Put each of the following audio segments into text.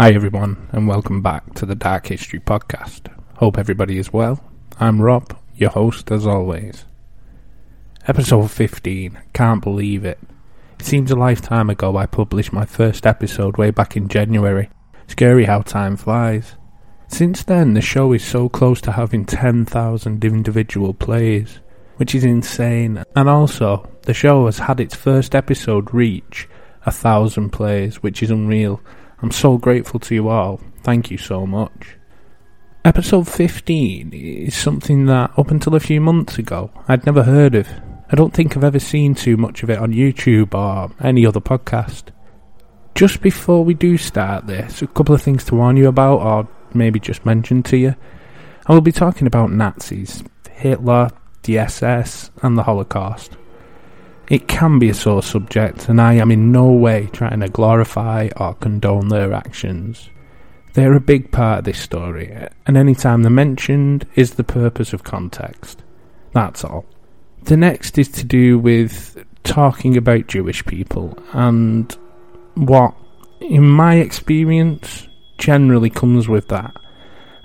Hi, everyone, and welcome back to the Dark History Podcast. Hope everybody is well. I'm Rob, your host as always. Episode 15. Can't believe it. It seems a lifetime ago I published my first episode way back in January. Scary how time flies. Since then, the show is so close to having 10,000 individual plays, which is insane. And also, the show has had its first episode reach a thousand plays, which is unreal. I'm so grateful to you all. Thank you so much. Episode 15 is something that, up until a few months ago, I'd never heard of. I don't think I've ever seen too much of it on YouTube or any other podcast. Just before we do start this, a couple of things to warn you about, or maybe just mention to you. I will be talking about Nazis, Hitler, the SS, and the Holocaust. It can be a sore subject, and I am in no way trying to glorify or condone their actions. They're a big part of this story, and any time they're mentioned is the purpose of context. That's all. The next is to do with talking about Jewish people and what, in my experience, generally comes with that,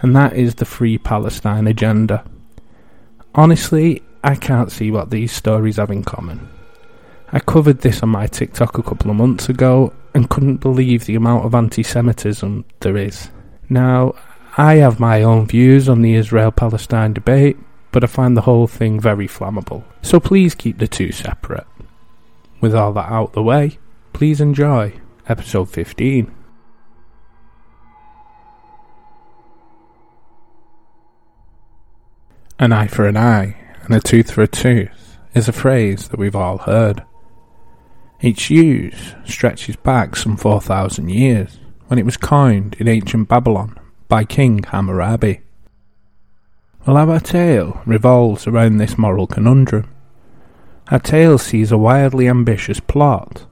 and that is the Free Palestine agenda. Honestly, I can't see what these stories have in common. I covered this on my TikTok a couple of months ago and couldn't believe the amount of anti Semitism there is. Now, I have my own views on the Israel Palestine debate, but I find the whole thing very flammable. So please keep the two separate. With all that out the way, please enjoy episode 15. An eye for an eye and a tooth for a tooth is a phrase that we've all heard. Its use stretches back some 4,000 years when it was coined in ancient Babylon by King Hammurabi. Well, our tale revolves around this moral conundrum. Our tale sees a wildly ambitious plot.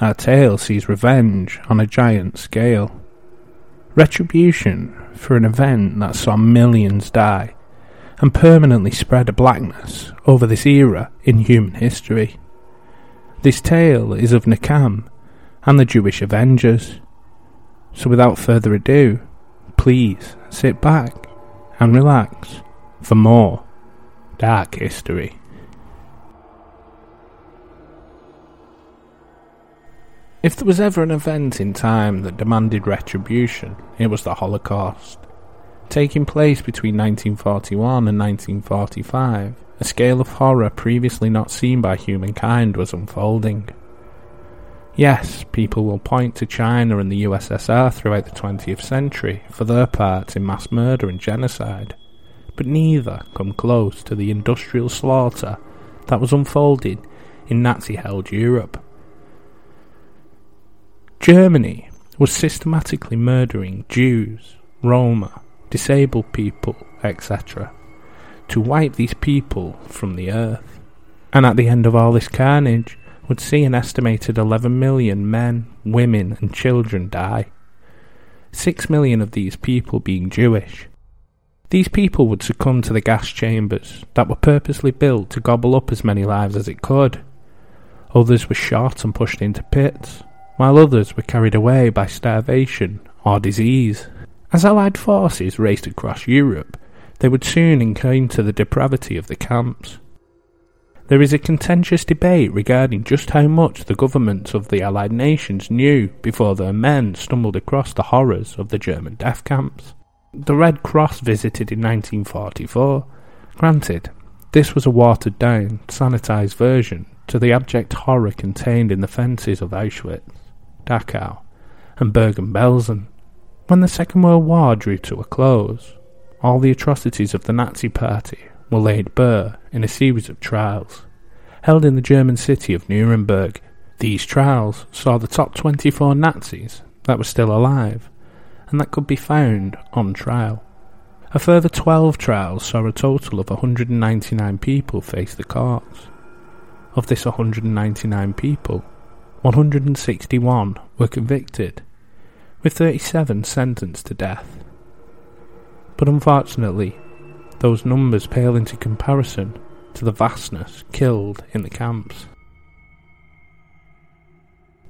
Our tale sees revenge on a giant scale. Retribution for an event that saw millions die and permanently spread a blackness over this era in human history. This tale is of Nakam and the Jewish Avengers. So without further ado, please sit back and relax for more dark history. If there was ever an event in time that demanded retribution, it was the Holocaust. Taking place between 1941 and 1945, a scale of horror previously not seen by humankind was unfolding. Yes, people will point to China and the USSR throughout the 20th century for their parts in mass murder and genocide, but neither come close to the industrial slaughter that was unfolding in Nazi held Europe. Germany was systematically murdering Jews, Roma, disabled people, etc., to wipe these people from the earth. And at the end of all this carnage, would see an estimated 11 million men, women, and children die. Six million of these people being Jewish. These people would succumb to the gas chambers that were purposely built to gobble up as many lives as it could. Others were shot and pushed into pits, while others were carried away by starvation or disease. As Allied forces raced across Europe, they would soon encounter the depravity of the camps. There is a contentious debate regarding just how much the governments of the Allied nations knew before their men stumbled across the horrors of the German death camps. The Red Cross visited in 1944. Granted, this was a watered down, sanitised version to the abject horror contained in the fences of Auschwitz, Dachau, and Bergen Belsen. When the Second World War drew to a close, all the atrocities of the Nazi Party were laid bare in a series of trials held in the German city of Nuremberg. These trials saw the top 24 Nazis that were still alive and that could be found on trial. A further 12 trials saw a total of 199 people face the courts. Of this 199 people, 161 were convicted with 37 sentenced to death. But unfortunately, those numbers pale into comparison to the vastness killed in the camps.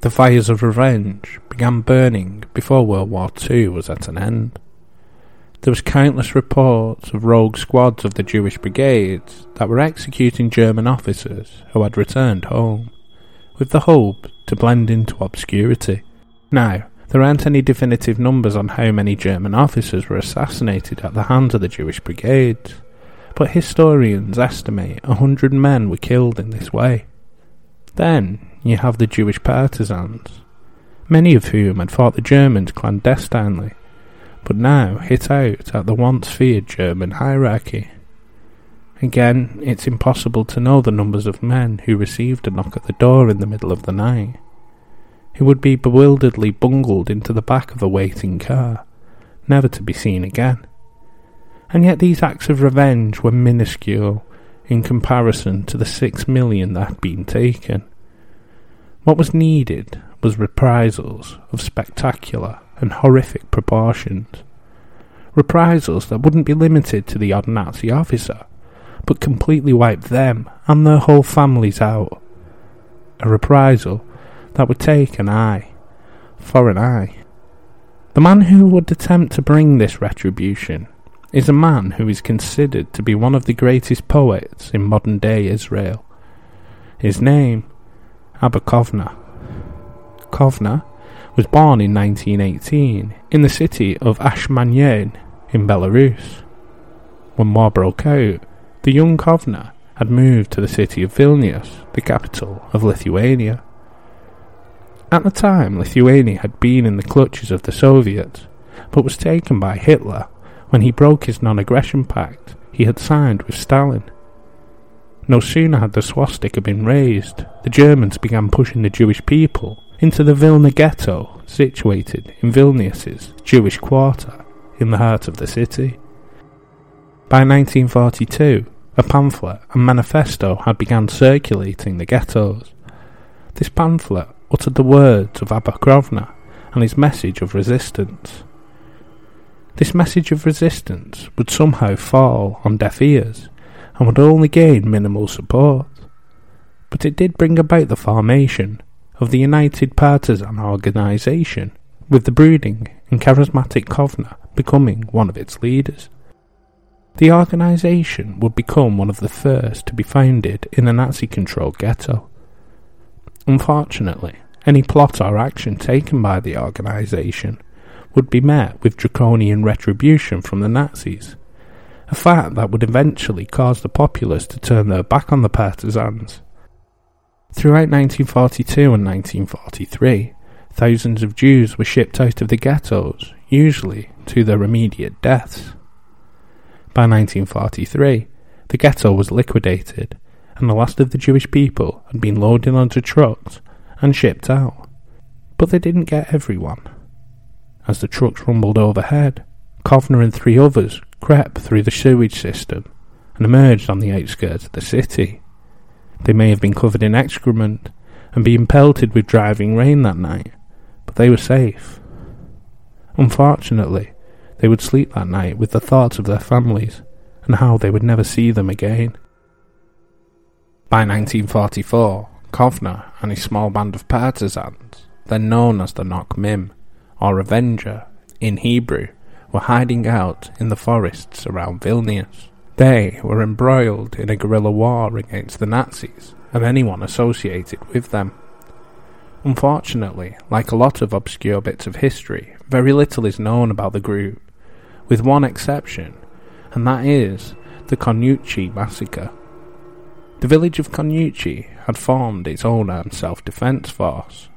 The fires of revenge began burning before World War II was at an end. There was countless reports of rogue squads of the Jewish brigades that were executing German officers who had returned home, with the hope to blend into obscurity. Now, there aren't any definitive numbers on how many German officers were assassinated at the hands of the Jewish brigades, but historians estimate a hundred men were killed in this way. Then you have the Jewish partisans, many of whom had fought the Germans clandestinely, but now hit out at the once feared German hierarchy. Again, it's impossible to know the numbers of men who received a knock at the door in the middle of the night, who would be bewilderedly bungled into the back of a waiting car, never to be seen again. And yet these acts of revenge were minuscule in comparison to the six million that had been taken. What was needed was reprisals of spectacular and horrific proportions. Reprisals that wouldn't be limited to the odd Nazi officer, but completely wiped them and their whole families out. A reprisal that would take an eye for an eye. The man who would attempt to bring this retribution is a man who is considered to be one of the greatest poets in modern day Israel. His name, Abba Kovner. Kovner was born in 1918 in the city of Ashmanen in Belarus. When war broke out, the young Kovner had moved to the city of Vilnius, the capital of Lithuania. At the time, Lithuania had been in the clutches of the Soviets, but was taken by Hitler when he broke his non aggression pact he had signed with Stalin. No sooner had the swastika been raised, the Germans began pushing the Jewish people into the Vilna ghetto, situated in Vilnius's Jewish quarter in the heart of the city. By 1942, a pamphlet and manifesto had begun circulating the ghettos. This pamphlet uttered the words of Kovner and his message of resistance. This message of resistance would somehow fall on deaf ears and would only gain minimal support. But it did bring about the formation of the United Partisan Organization, with the brooding and charismatic Kovner becoming one of its leaders. The organization would become one of the first to be founded in a Nazi controlled ghetto. Unfortunately, any plot or action taken by the organization would be met with draconian retribution from the Nazis, a fact that would eventually cause the populace to turn their back on the partisans. Throughout 1942 and 1943, thousands of Jews were shipped out of the ghettos, usually to their immediate deaths. By 1943, the ghetto was liquidated, and the last of the Jewish people had been loaded onto trucks and shipped out. But they didn't get everyone. As the trucks rumbled overhead, Kovner and three others crept through the sewage system and emerged on the outskirts of the city. They may have been covered in excrement and been pelted with driving rain that night, but they were safe. Unfortunately, they would sleep that night with the thoughts of their families and how they would never see them again. By 1944, Kovner and his small band of partisans, then known as the Nokmim, or Avenger, in Hebrew, were hiding out in the forests around Vilnius. They were embroiled in a guerrilla war against the Nazis and anyone associated with them. Unfortunately, like a lot of obscure bits of history, very little is known about the group, with one exception, and that is the Koniuchi massacre. The village of Koniuchi had formed its own armed self-defense force,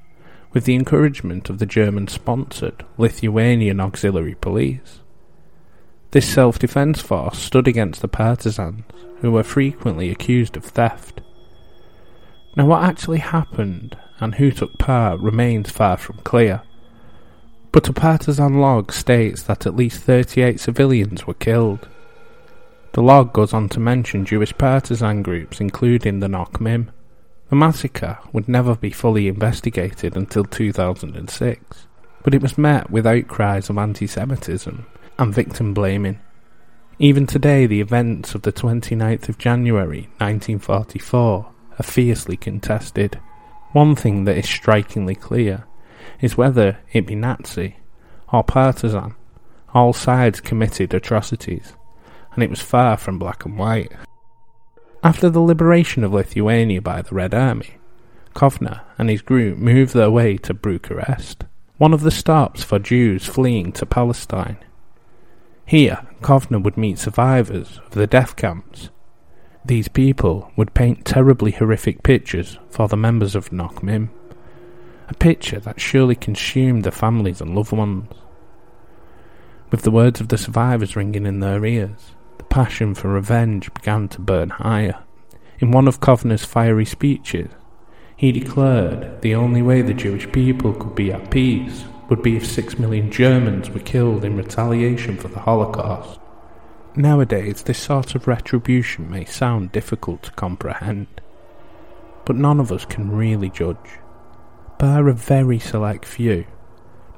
with the encouragement of the German-sponsored Lithuanian Auxiliary Police. This self-defense force stood against the partisans, who were frequently accused of theft. Now what actually happened and who took part remains far from clear, but a partisan log states that at least 38 civilians were killed. The log goes on to mention Jewish partisan groups including the Nokmim. The massacre would never be fully investigated until 2006, but it was met with outcries of anti-Semitism and victim blaming. Even today, the events of the 29th of January 1944 are fiercely contested. One thing that is strikingly clear is whether it be Nazi or partisan, all sides committed atrocities, and it was far from black and white. After the liberation of Lithuania by the Red Army, Kovner and his group moved their way to Bucharest, one of the stops for Jews fleeing to Palestine. Here, Kovner would meet survivors of the death camps. These people would paint terribly horrific pictures for the members of Nokmim, a picture that surely consumed their families and loved ones. With the words of the survivors ringing in their ears, the passion for revenge began to burn higher. In one of Kovner's fiery speeches, he declared the only way the Jewish people could be at peace would be if six million Germans were killed in retaliation for the Holocaust. Nowadays, this sort of retribution may sound difficult to comprehend, but none of us can really judge. Bar a very select few,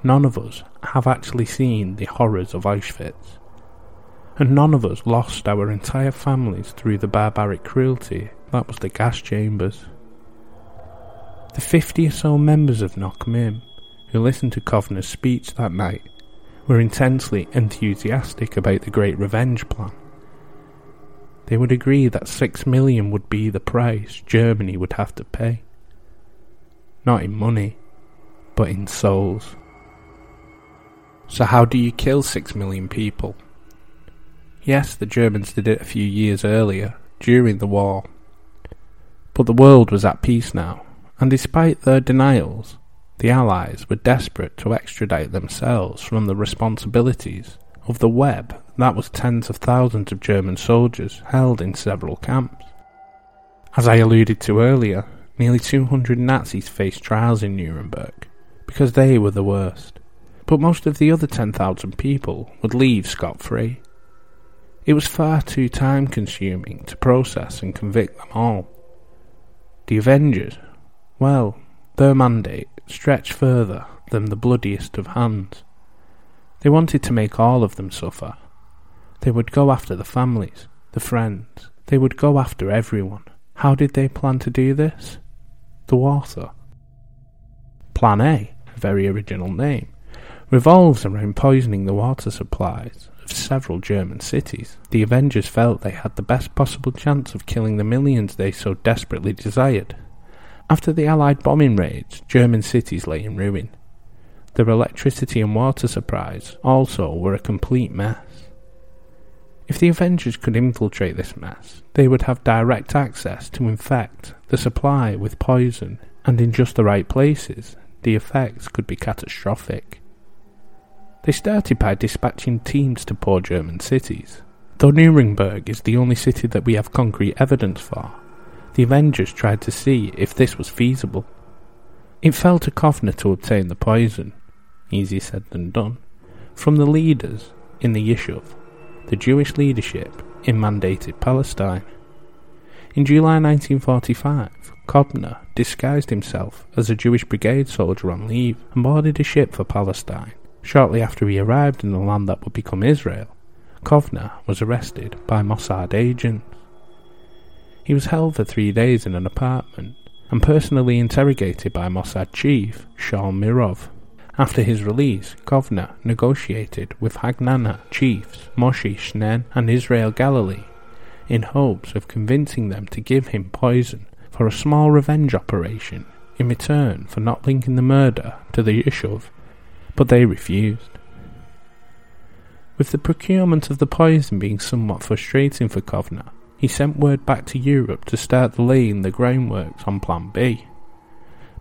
none of us have actually seen the horrors of Auschwitz, and none of us lost our entire families through the barbaric cruelty that was the gas chambers. The fifty or so members of Nokmim who listened to Kovner's speech that night were intensely enthusiastic about the Great Revenge Plan. They would agree that six million would be the price Germany would have to pay. Not in money, but in souls. So, how do you kill six million people? Yes, the Germans did it a few years earlier, during the war. But the world was at peace now, and despite their denials, the Allies were desperate to extradite themselves from the responsibilities of the web that was tens of thousands of German soldiers held in several camps. As I alluded to earlier, nearly 200 Nazis faced trials in Nuremberg because they were the worst, but most of the other 10,000 people would leave scot free. It was far too time consuming to process and convict them all. The Avengers, well, their mandate stretched further than the bloodiest of hands. They wanted to make all of them suffer. They would go after the families, the friends, they would go after everyone. How did they plan to do this? The water. Plan A, a very original name, revolves around poisoning the water supplies several German cities. The Avengers felt they had the best possible chance of killing the millions they so desperately desired. After the Allied bombing raids, German cities lay in ruin. Their electricity and water supplies also were a complete mess. If the Avengers could infiltrate this mess, they would have direct access to infect the supply with poison, and in just the right places, the effects could be catastrophic. They started by dispatching teams to poor German cities. Though Nuremberg is the only city that we have concrete evidence for, the Avengers tried to see if this was feasible. It fell to Kovner to obtain the poison, easier said than done, from the leaders in the Yishuv, the Jewish leadership in mandated Palestine. In July 1945, Kovner disguised himself as a Jewish brigade soldier on leave and boarded a ship for Palestine. Shortly after he arrived in the land that would become Israel, Kovner was arrested by Mossad agents. He was held for three days in an apartment and personally interrogated by Mossad chief Shaul Meirov. After his release, Kovner negotiated with Haganah chiefs Moshe Sneh and Israel Galili in hopes of convincing them to give him poison for a small revenge operation in return for not linking the murder to the Yishuv, but they refused. With the procurement of the poison being somewhat frustrating for Kovner, he sent word back to Europe to start laying the groundworks on Plan B.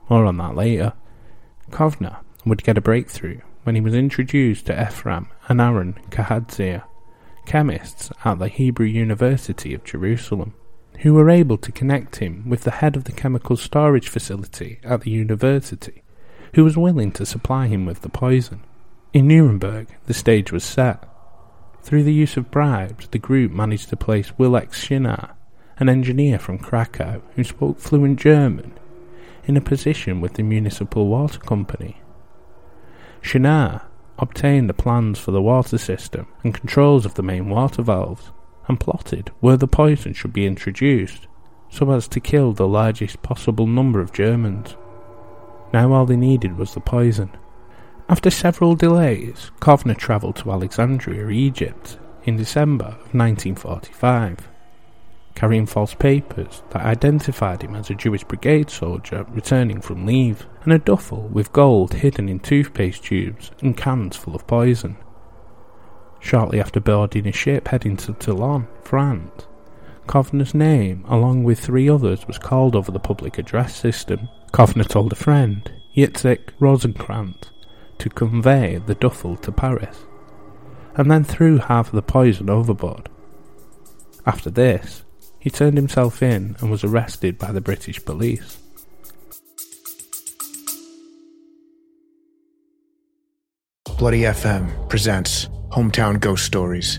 More on that later. Kovner would get a breakthrough when he was introduced to Ephraim and Aaron Kahadzia, chemists at the Hebrew University of Jerusalem, who were able to connect him with the head of the chemical storage facility at the university, who was willing to supply him with the poison. In Nuremberg, the stage was set. Through the use of bribes, the group managed to place Willek Shinar, an engineer from Krakow who spoke fluent German, in a position with the municipal water company. Shinar obtained the plans for the water system and controls of the main water valves, and plotted where the poison should be introduced, so as to kill the largest possible number of Germans. Now all they needed was the poison. After several delays, Kovner travelled to Alexandria, Egypt, in December of 1945, carrying false papers that identified him as a Jewish brigade soldier returning from leave, and a duffel with gold hidden in toothpaste tubes and cans full of poison. Shortly after boarding a ship heading to Toulon, France, Kovner's name, along with three others, was called over the public address system. Kovner told a friend, Yitzhak Rosenkrantz, to convey the duffel to Paris, and then threw half of the poison overboard. After this, he turned himself in and was arrested by the British police. Bloody FM presents Hometown Ghost Stories,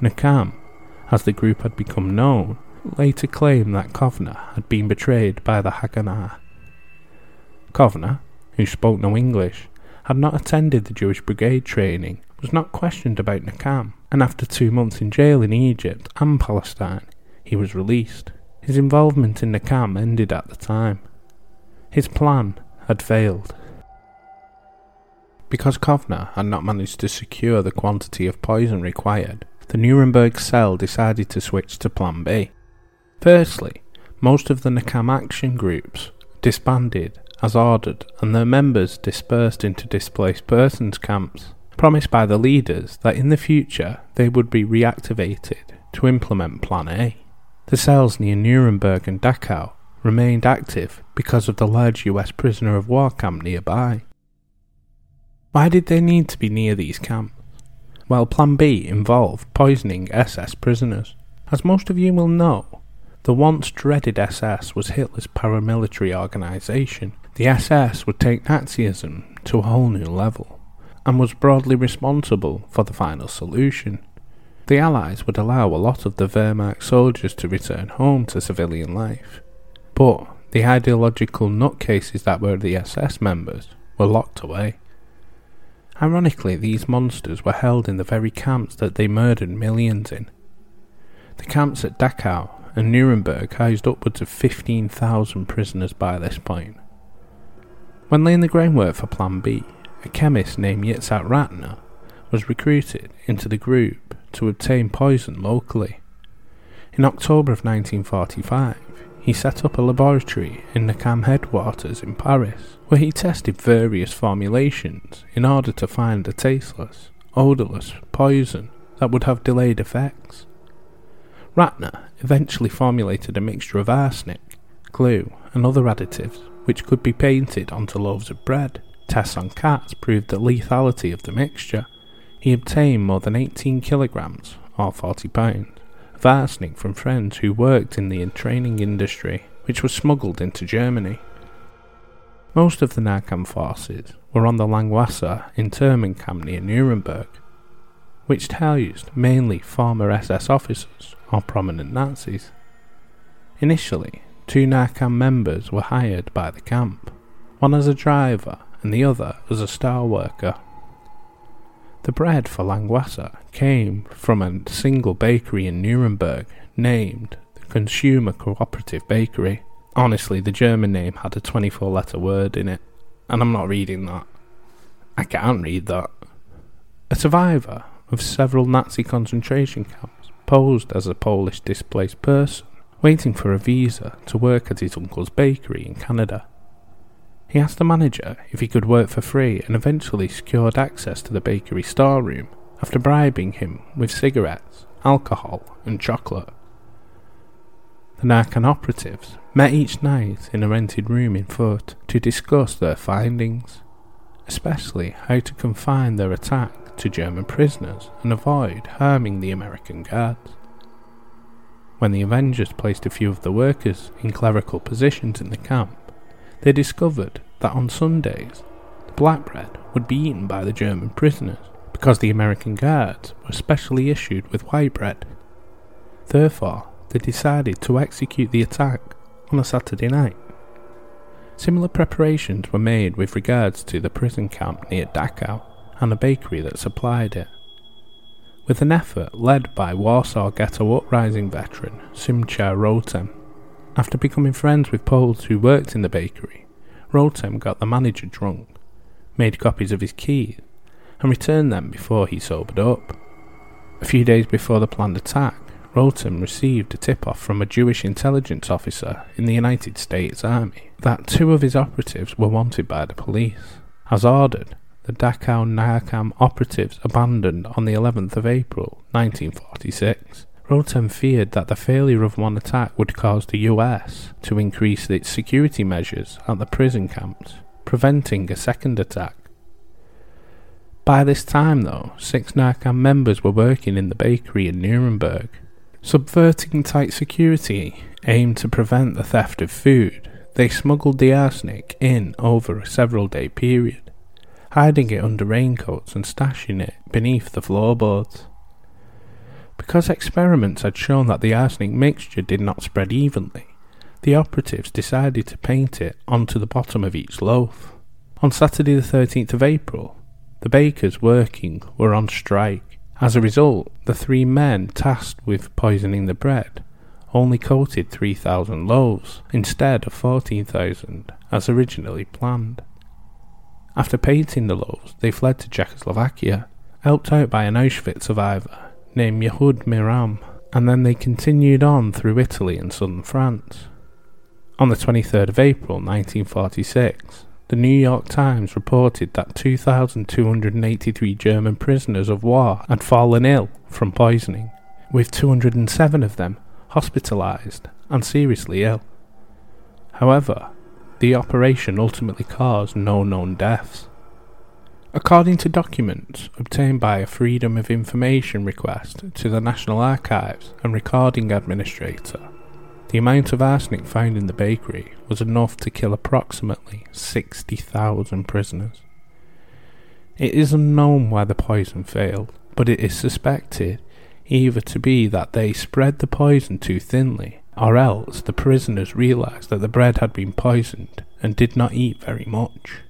Nakam, as the group had become known, later claimed that Kovner had been betrayed by the Haganah. Kovner, who spoke no English, had not attended the Jewish Brigade training, was not questioned about Nakam, and after two months in jail in Egypt and Palestine, he was released. His involvement in Nakam ended at the time. His plan had failed. Because Kovner had not managed to secure the quantity of poison required, the Nuremberg cell decided to switch to Plan B. Firstly, most of the Nakam action groups disbanded as ordered and their members dispersed into displaced persons camps, promised by the leaders that in the future they would be reactivated to implement Plan A. The cells near Nuremberg and Dachau remained active because of the large US prisoner of war camp nearby. Why did they need to be near these camps? Well, Plan B involved poisoning SS prisoners. As most of you will know, the once dreaded SS was Hitler's paramilitary organisation. The SS would take Nazism to a whole new level, and was broadly responsible for the final solution. The Allies would allow a lot of the Wehrmacht soldiers to return home to civilian life, but the ideological nutcases that were the SS members were locked away. Ironically, these monsters were held in the very camps that they murdered millions in. The camps at Dachau and Nuremberg housed upwards of 15,000 prisoners by this point. When laying the groundwork for Plan B, a chemist named Yitzhak Ratner was recruited into the group to obtain poison locally. In October of 1945, he set up a laboratory in the Cam headquarters in Paris, where he tested various formulations in order to find a tasteless, odourless poison that would have delayed effects. Ratner eventually formulated a mixture of arsenic, glue, and other additives which could be painted onto loaves of bread. Tests on cats proved the lethality of the mixture. He obtained more than 18 kilograms, or 40 pounds, arsenic from friends who worked in the training industry, which was smuggled into Germany. Most of the Nakam forces were on the Langwasser internment camp near Nuremberg, which housed mainly former SS officers or prominent Nazis. Initially, two Nakam members were hired by the camp, one as a driver and the other as a star worker. The bread for Langwasser came from a single bakery in Nuremberg named the Consumer Cooperative Bakery. Honestly, the German name had a 24 letter word in it, and I'm not reading that. I can't read that. A survivor of several Nazi concentration camps, posed as a Polish displaced person, waiting for a visa to work at his uncle's bakery in Canada. He asked the manager if he could work for free and eventually secured access to the bakery storeroom after bribing him with cigarettes, alcohol, and chocolate. The Nakam operatives met each night in a rented room in Fürth to discuss their findings, especially how to confine their attack to German prisoners and avoid harming the American guards. When the Avengers placed a few of the workers in clerical positions in the camp, they discovered that on Sundays, the black bread would be eaten by the German prisoners because the American guards were specially issued with white bread. Therefore, they decided to execute the attack on a Saturday night. Similar preparations were made with regards to the prison camp near Dachau and the bakery that supplied it. With an effort led by Warsaw Ghetto Uprising veteran Simcha Rotem, after becoming friends with Poles who worked in the bakery, Rotem got the manager drunk, made copies of his keys, and returned them before he sobered up. A few days before the planned attack, Rotem received a tip off from a Jewish intelligence officer in the United States Army that two of his operatives were wanted by the police. As ordered, the Dachau Nakam operatives abandoned on the 11th of April 1946. Rotem feared that the failure of one attack would cause the US to increase its security measures at the prison camps, preventing a second attack. By this time, though, six Nakam members were working in the bakery in Nuremberg. Subverting tight security aimed to prevent the theft of food, they smuggled the arsenic in over a several day period, hiding it under raincoats and stashing it beneath the floorboards. Because experiments had shown that the arsenic mixture did not spread evenly, the operatives decided to paint it onto the bottom of each loaf. On Saturday, the 13th of April, the bakers working were on strike. As a result, the three men tasked with poisoning the bread only coated 3,000 loaves instead of 14,000 as originally planned. After painting the loaves, they fled to Czechoslovakia, helped out by an Auschwitz survivor named Yehud Miram, and then they continued on through Italy and southern France. On the 23rd of April 1946, the New York Times reported that 2,283 German prisoners of war had fallen ill from poisoning, with 207 of them hospitalized and seriously ill. However, the operation ultimately caused no known deaths. According to documents obtained by a Freedom of Information request to the National Archives and Recording Administrator, the amount of arsenic found in the bakery was enough to kill approximately 60,000 prisoners. It is unknown why the poison failed, but it is suspected either to be that they spread the poison too thinly, or else the prisoners realized that the bread had been poisoned and did not eat very much.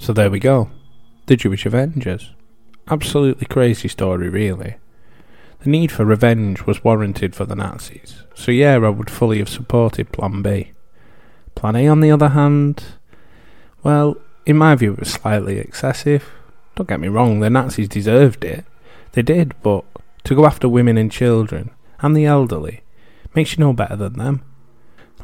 So there we go. The Jewish Avengers. Absolutely crazy story, really. The need for revenge was warranted for the Nazis, so yeah, I would fully have supported Plan B. Plan A, on the other hand, well, in my view, it was slightly excessive. Don't get me wrong, the Nazis deserved it. They did, but to go after women and children, and the elderly, makes you no better than them.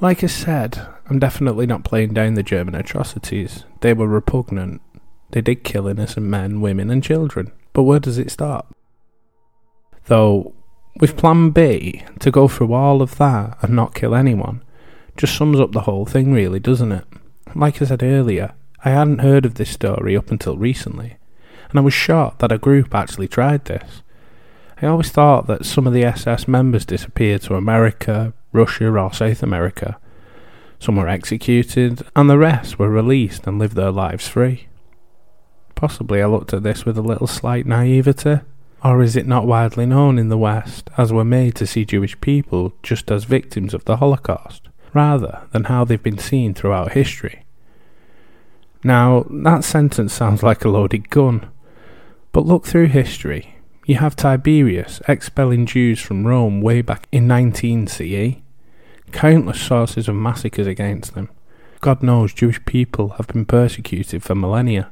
Like I said, I'm definitely not playing down the German atrocities. They were repugnant. They did kill innocent men, women, and children. But where does it stop? Though, with Plan B, to go through all of that and not kill anyone, just sums up the whole thing, really, doesn't it? Like I said earlier, I hadn't heard of this story up until recently, and I was shocked that a group actually tried this. I always thought that some of the SS members disappeared to America, Russia, or South America. Some were executed, and the rest were released and lived their lives free. Possibly I looked at this with a little slight naivety. Or is it not widely known in the West, as we're made to see Jewish people just as victims of the Holocaust, rather than how they've been seen throughout history? Now, that sentence sounds like a loaded gun, but look through history you have Tiberius expelling Jews from Rome way back in 19 CE. Countless sources of massacres against them. God knows Jewish people have been persecuted for millennia.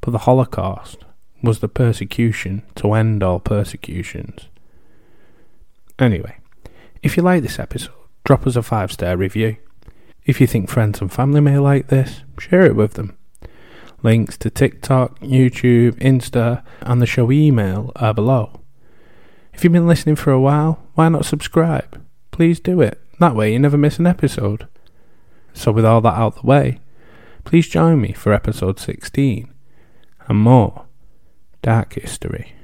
But the Holocaust was the persecution to end all persecutions. Anyway, if you like this episode, drop us a five star review. If you think friends and family may like this, share it with them. Links to TikTok, YouTube, Insta, and the show email are below. If you've been listening for a while, why not subscribe? Please do it. That way you never miss an episode. So, with all that out the way, please join me for episode 16 and more Dark History.